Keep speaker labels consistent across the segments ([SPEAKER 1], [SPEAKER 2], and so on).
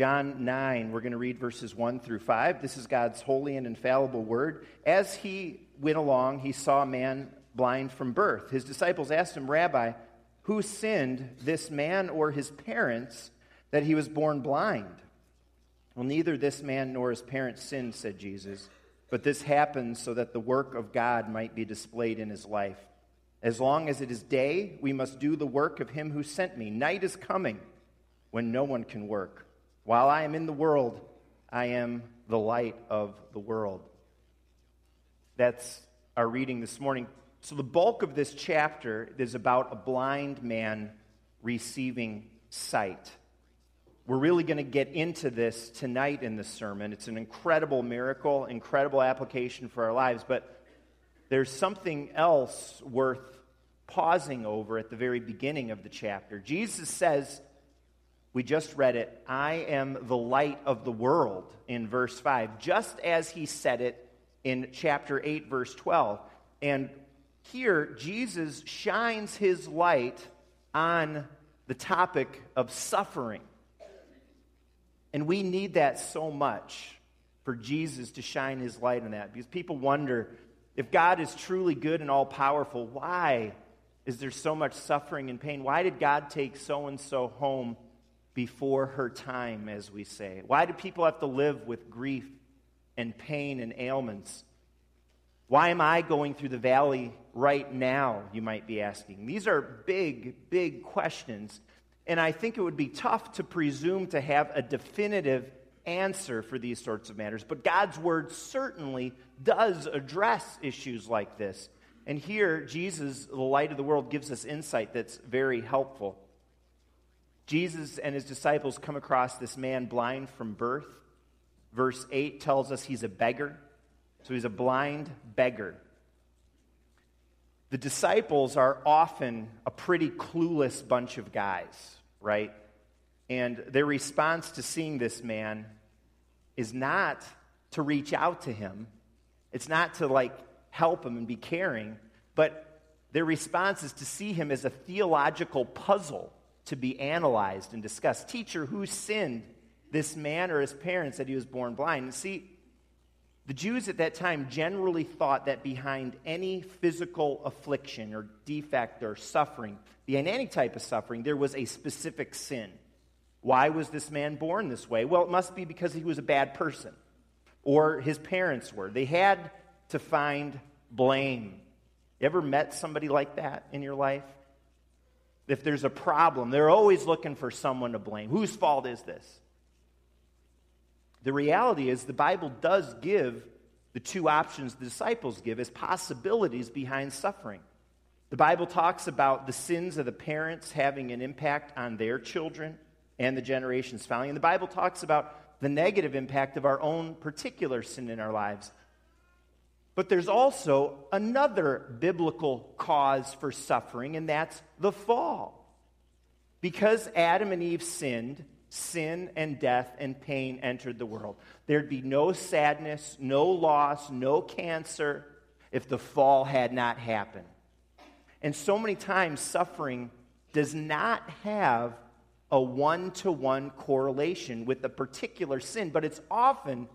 [SPEAKER 1] John 9, we're going to read verses 1 through 5. This is God's holy and infallible word. As he went along, he saw a man blind from birth. His disciples asked him, Rabbi, who sinned, this man or his parents, that he was born blind? Well, neither this man nor his parents sinned, said Jesus, but this happened so that the work of God might be displayed in his life. As long as it is day, we must do the work of him who sent me. Night is coming when no one can work. While I am in the world, I am the light of the world. That's our reading this morning. So, the bulk of this chapter is about a blind man receiving sight. We're really going to get into this tonight in the sermon. It's an incredible miracle, incredible application for our lives, but there's something else worth pausing over at the very beginning of the chapter. Jesus says, we just read it, I am the light of the world in verse 5, just as he said it in chapter 8, verse 12. And here, Jesus shines his light on the topic of suffering. And we need that so much for Jesus to shine his light on that because people wonder if God is truly good and all powerful, why is there so much suffering and pain? Why did God take so and so home before her time, as we say? Why do people have to live with grief and pain and ailments? Why am I going through the valley right now, you might be asking? These are big, big questions. And I think it would be tough to presume to have a definitive answer for these sorts of matters. But God's word certainly does address issues like this. And here, Jesus, the light of the world, gives us insight that's very helpful. Jesus and his disciples come across this man blind from birth. Verse 8 tells us he's a beggar. So he's a blind beggar. The disciples are often a pretty clueless bunch of guys, right? And their response to seeing this man is not to reach out to him, it's not to like help him and be caring, but their response is to see him as a theological puzzle to be analyzed and discussed. Teacher, who sinned, this man or his parents, that he was born blind? And see, the Jews at that time generally thought that behind any physical affliction or defect or suffering, behind any type of suffering, there was a specific sin. Why was this man born this way? Well, it must be because he was a bad person, or his parents were. They had to find blame. You ever met somebody like that in your life? If there's a problem, they're always looking for someone to blame. Whose fault is this? The reality is, the Bible does give the two options the disciples give as possibilities behind suffering. The Bible talks about the sins of the parents having an impact on their children and the generations following. And the Bible talks about the negative impact of our own particular sin in our lives. But there's also another biblical cause for suffering, and that's the fall. Because Adam and Eve sinned, sin and death and pain entered the world. There'd be no sadness, no loss, no cancer if the fall had not happened. And so many times, suffering does not have a one to one correlation with a particular sin, but it's often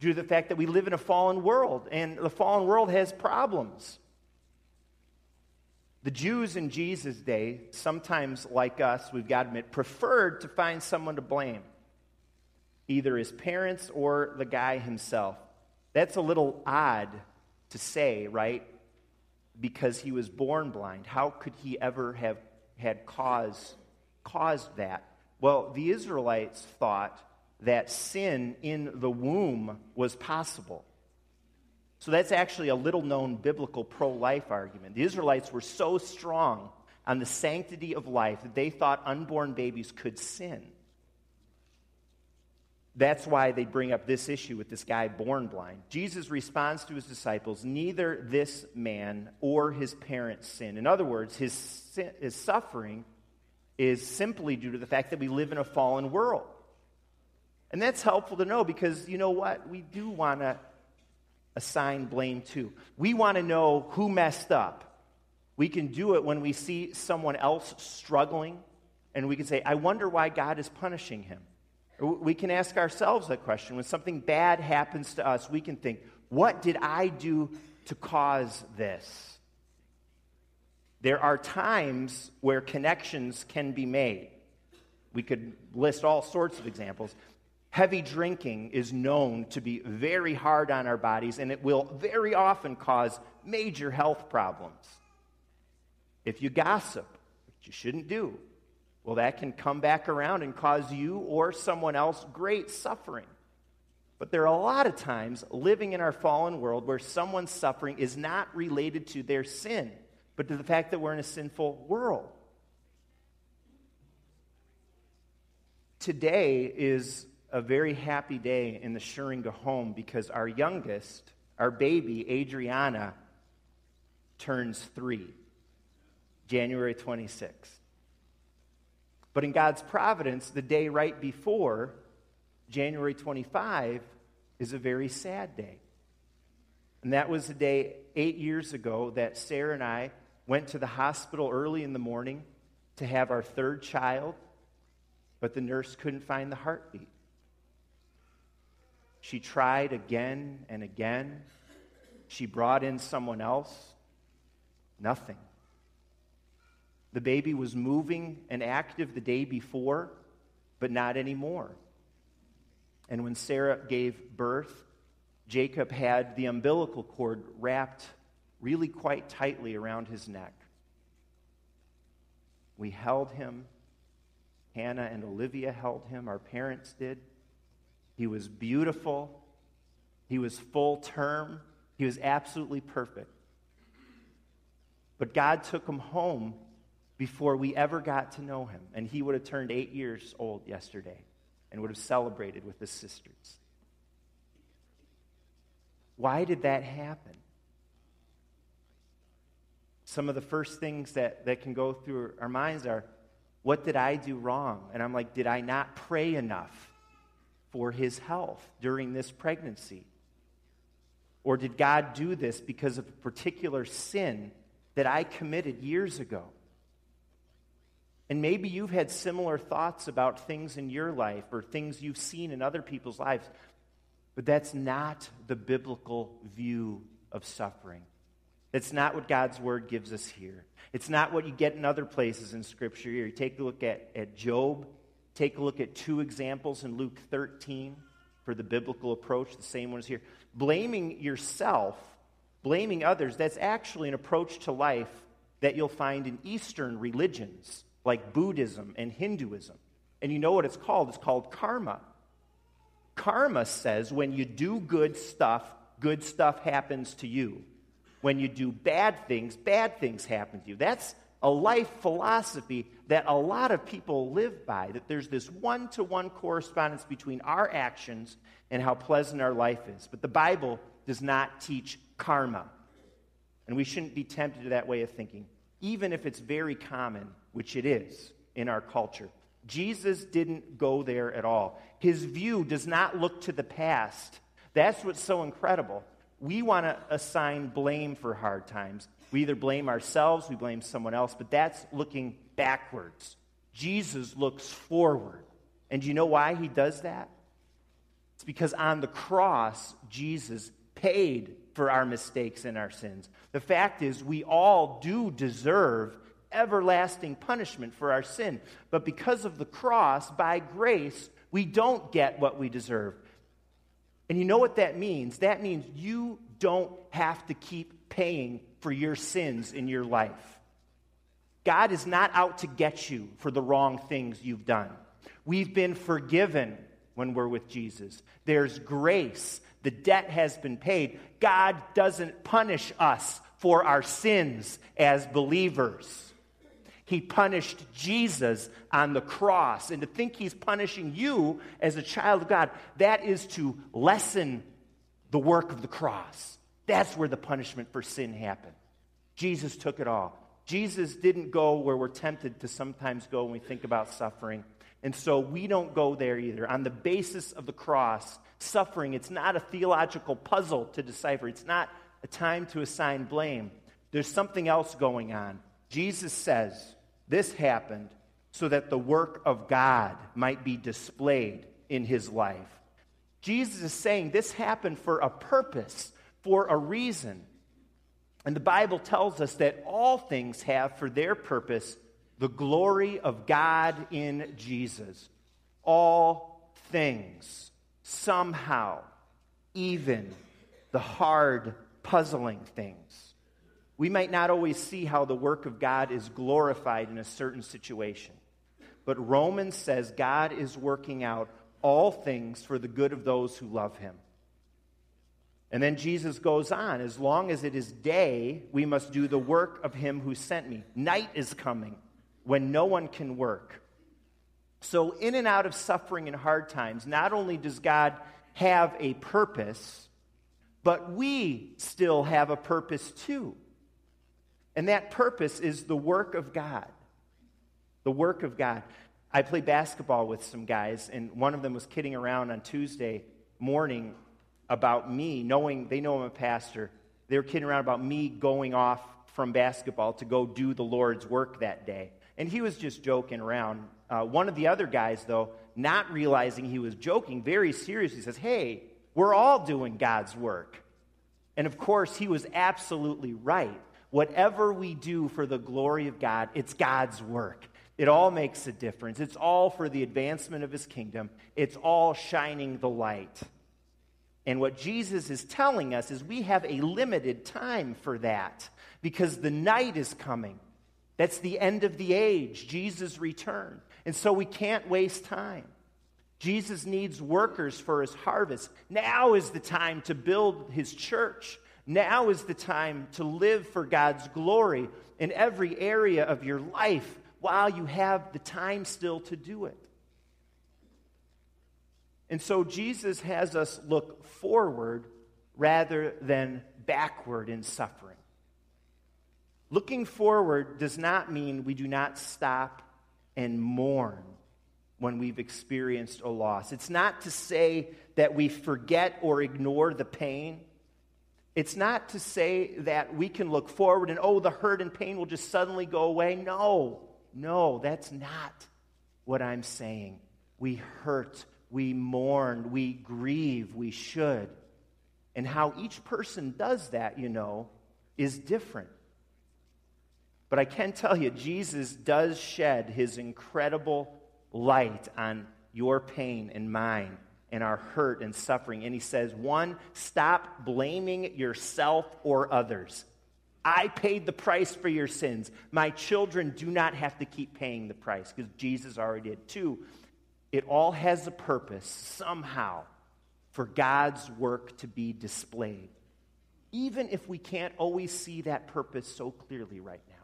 [SPEAKER 1] due to the fact that we live in a fallen world, and the fallen world has problems. The Jews in Jesus' day, sometimes like us, we've got to admit, preferred to find someone to blame, either his parents or the guy himself. That's a little odd to say, right? Because he was born blind. How could he ever have had cause, caused that? Well, the Israelites thought that sin in the womb was possible. So that's actually a little known biblical pro life argument. The Israelites were so strong on the sanctity of life that they thought unborn babies could sin. That's why they bring up this issue with this guy born blind. Jesus responds to his disciples neither this man or his parents sin. In other words, his, sin, his suffering is simply due to the fact that we live in a fallen world. And that's helpful to know because you know what? We do want to assign blame to. We want to know who messed up. We can do it when we see someone else struggling, and we can say, I wonder why God is punishing him. We can ask ourselves that question. When something bad happens to us, we can think, what did I do to cause this? There are times where connections can be made. We could list all sorts of examples. Heavy drinking is known to be very hard on our bodies, and it will very often cause major health problems. If you gossip, which you shouldn't do, well, that can come back around and cause you or someone else great suffering. But there are a lot of times living in our fallen world where someone's suffering is not related to their sin, but to the fact that we're in a sinful world. Today is a very happy day in the Scheringa home because our youngest, our baby, Adriana, turns three, January 26th. But in God's providence, the day right before, January 25, is a very sad day. And that was the day eight years ago that Sarah and I went to the hospital early in the morning to have our third child, but the nurse couldn't find the heartbeat. She tried again and again. She brought in someone else. Nothing. The baby was moving and active the day before, but not anymore. And when Sarah gave birth, Jacob had the umbilical cord wrapped really quite tightly around his neck. We held him. Hannah and Olivia held him. Our parents did. He was beautiful. He was full term. He was absolutely perfect. But God took him home before we ever got to know him. And he would have turned eight years old yesterday and would have celebrated with his sisters. Why did that happen? Some of the first things that, that can go through our minds are, what did I do wrong? And I'm like, did I not pray enough? For his health during this pregnancy? Or did God do this because of a particular sin that I committed years ago? And maybe you've had similar thoughts about things in your life or things you've seen in other people's lives, but that's not the biblical view of suffering. That's not what God's word gives us here. It's not what you get in other places in Scripture. Here, you take a look at, at Job take a look at two examples in Luke 13 for the biblical approach. The same ones here. Blaming yourself, blaming others, that's actually an approach to life that you'll find in Eastern religions like Buddhism and Hinduism. And you know what it's called? It's called karma. Karma says when you do good stuff, good stuff happens to you. When you do bad things, bad things happen to you. That's a life philosophy that a lot of people live by, that there's this one to one correspondence between our actions and how pleasant our life is. But the Bible does not teach karma. And we shouldn't be tempted to that way of thinking, even if it's very common, which it is in our culture. Jesus didn't go there at all. His view does not look to the past. That's what's so incredible. We want to assign blame for hard times. We either blame ourselves, we blame someone else, but that's looking backwards. Jesus looks forward. And you know why he does that? It's because on the cross, Jesus paid for our mistakes and our sins. The fact is, we all do deserve everlasting punishment for our sin. But because of the cross, by grace, we don't get what we deserve. And you know what that means? That means you don't have to keep paying for your sins in your life. God is not out to get you for the wrong things you've done. We've been forgiven when we're with Jesus. There's grace. The debt has been paid. God doesn't punish us for our sins as believers. He punished Jesus on the cross. And to think he's punishing you as a child of God, that is to lessen the work of the cross. That's where the punishment for sin happened. Jesus took it all. Jesus didn't go where we're tempted to sometimes go when we think about suffering. And so we don't go there either. On the basis of the cross, suffering, it's not a theological puzzle to decipher, it's not a time to assign blame. There's something else going on. Jesus says this happened so that the work of God might be displayed in his life. Jesus is saying this happened for a purpose, for a reason. And the Bible tells us that all things have for their purpose the glory of God in Jesus. All things, somehow, even the hard, puzzling things. We might not always see how the work of God is glorified in a certain situation, but Romans says God is working out all things for the good of those who love him. And then Jesus goes on, as long as it is day, we must do the work of him who sent me. Night is coming when no one can work. So, in and out of suffering and hard times, not only does God have a purpose, but we still have a purpose too. And that purpose is the work of God. The work of God. I played basketball with some guys, and one of them was kidding around on Tuesday morning about me, knowing they know I'm a pastor. They were kidding around about me going off from basketball to go do the Lord's work that day. And he was just joking around. Uh, one of the other guys, though, not realizing he was joking, very seriously says, Hey, we're all doing God's work. And of course, he was absolutely right. Whatever we do for the glory of God, it's God's work. It all makes a difference. It's all for the advancement of his kingdom, it's all shining the light. And what Jesus is telling us is we have a limited time for that because the night is coming. That's the end of the age, Jesus' return. And so we can't waste time. Jesus needs workers for his harvest. Now is the time to build his church. Now is the time to live for God's glory in every area of your life while you have the time still to do it. And so Jesus has us look forward rather than backward in suffering. Looking forward does not mean we do not stop and mourn when we've experienced a loss. It's not to say that we forget or ignore the pain. It's not to say that we can look forward and, oh, the hurt and pain will just suddenly go away. No. No, that's not what I'm saying. We hurt, we mourn, we grieve, we should. And how each person does that, you know, is different. But I can tell you, Jesus does shed his incredible light on your pain and mine and our hurt and suffering. And he says, one, stop blaming yourself or others. I paid the price for your sins. My children do not have to keep paying the price because Jesus already did. Two, it all has a purpose somehow for God's work to be displayed, even if we can't always see that purpose so clearly right now.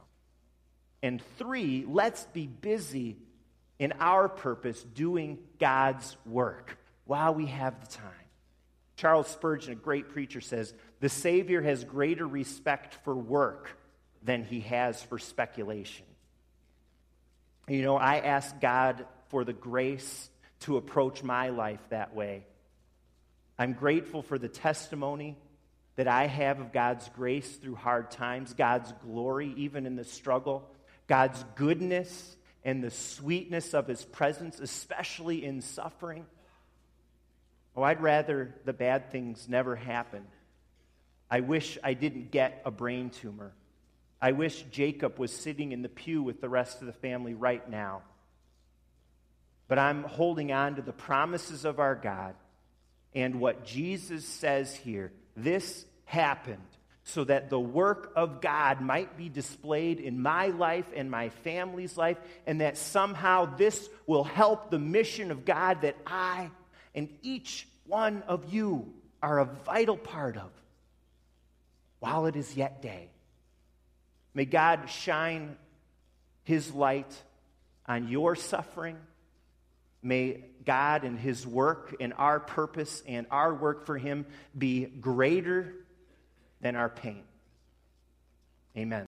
[SPEAKER 1] And three, let's be busy in our purpose doing God's work while we have the time. Charles Spurgeon, a great preacher, says the Savior has greater respect for work than he has for speculation. You know, I ask God for the grace to approach my life that way. I'm grateful for the testimony that I have of God's grace through hard times, God's glory even in the struggle, God's goodness and the sweetness of his presence, especially in suffering. Oh, I'd rather the bad things never happen. I wish I didn't get a brain tumor. I wish Jacob was sitting in the pew with the rest of the family right now. But I'm holding on to the promises of our God and what Jesus says here. This happened so that the work of God might be displayed in my life and my family's life, and that somehow this will help the mission of God that I and each one of you are a vital part of while it is yet day. May God shine his light on your suffering. May God and his work and our purpose and our work for him be greater than our pain. Amen.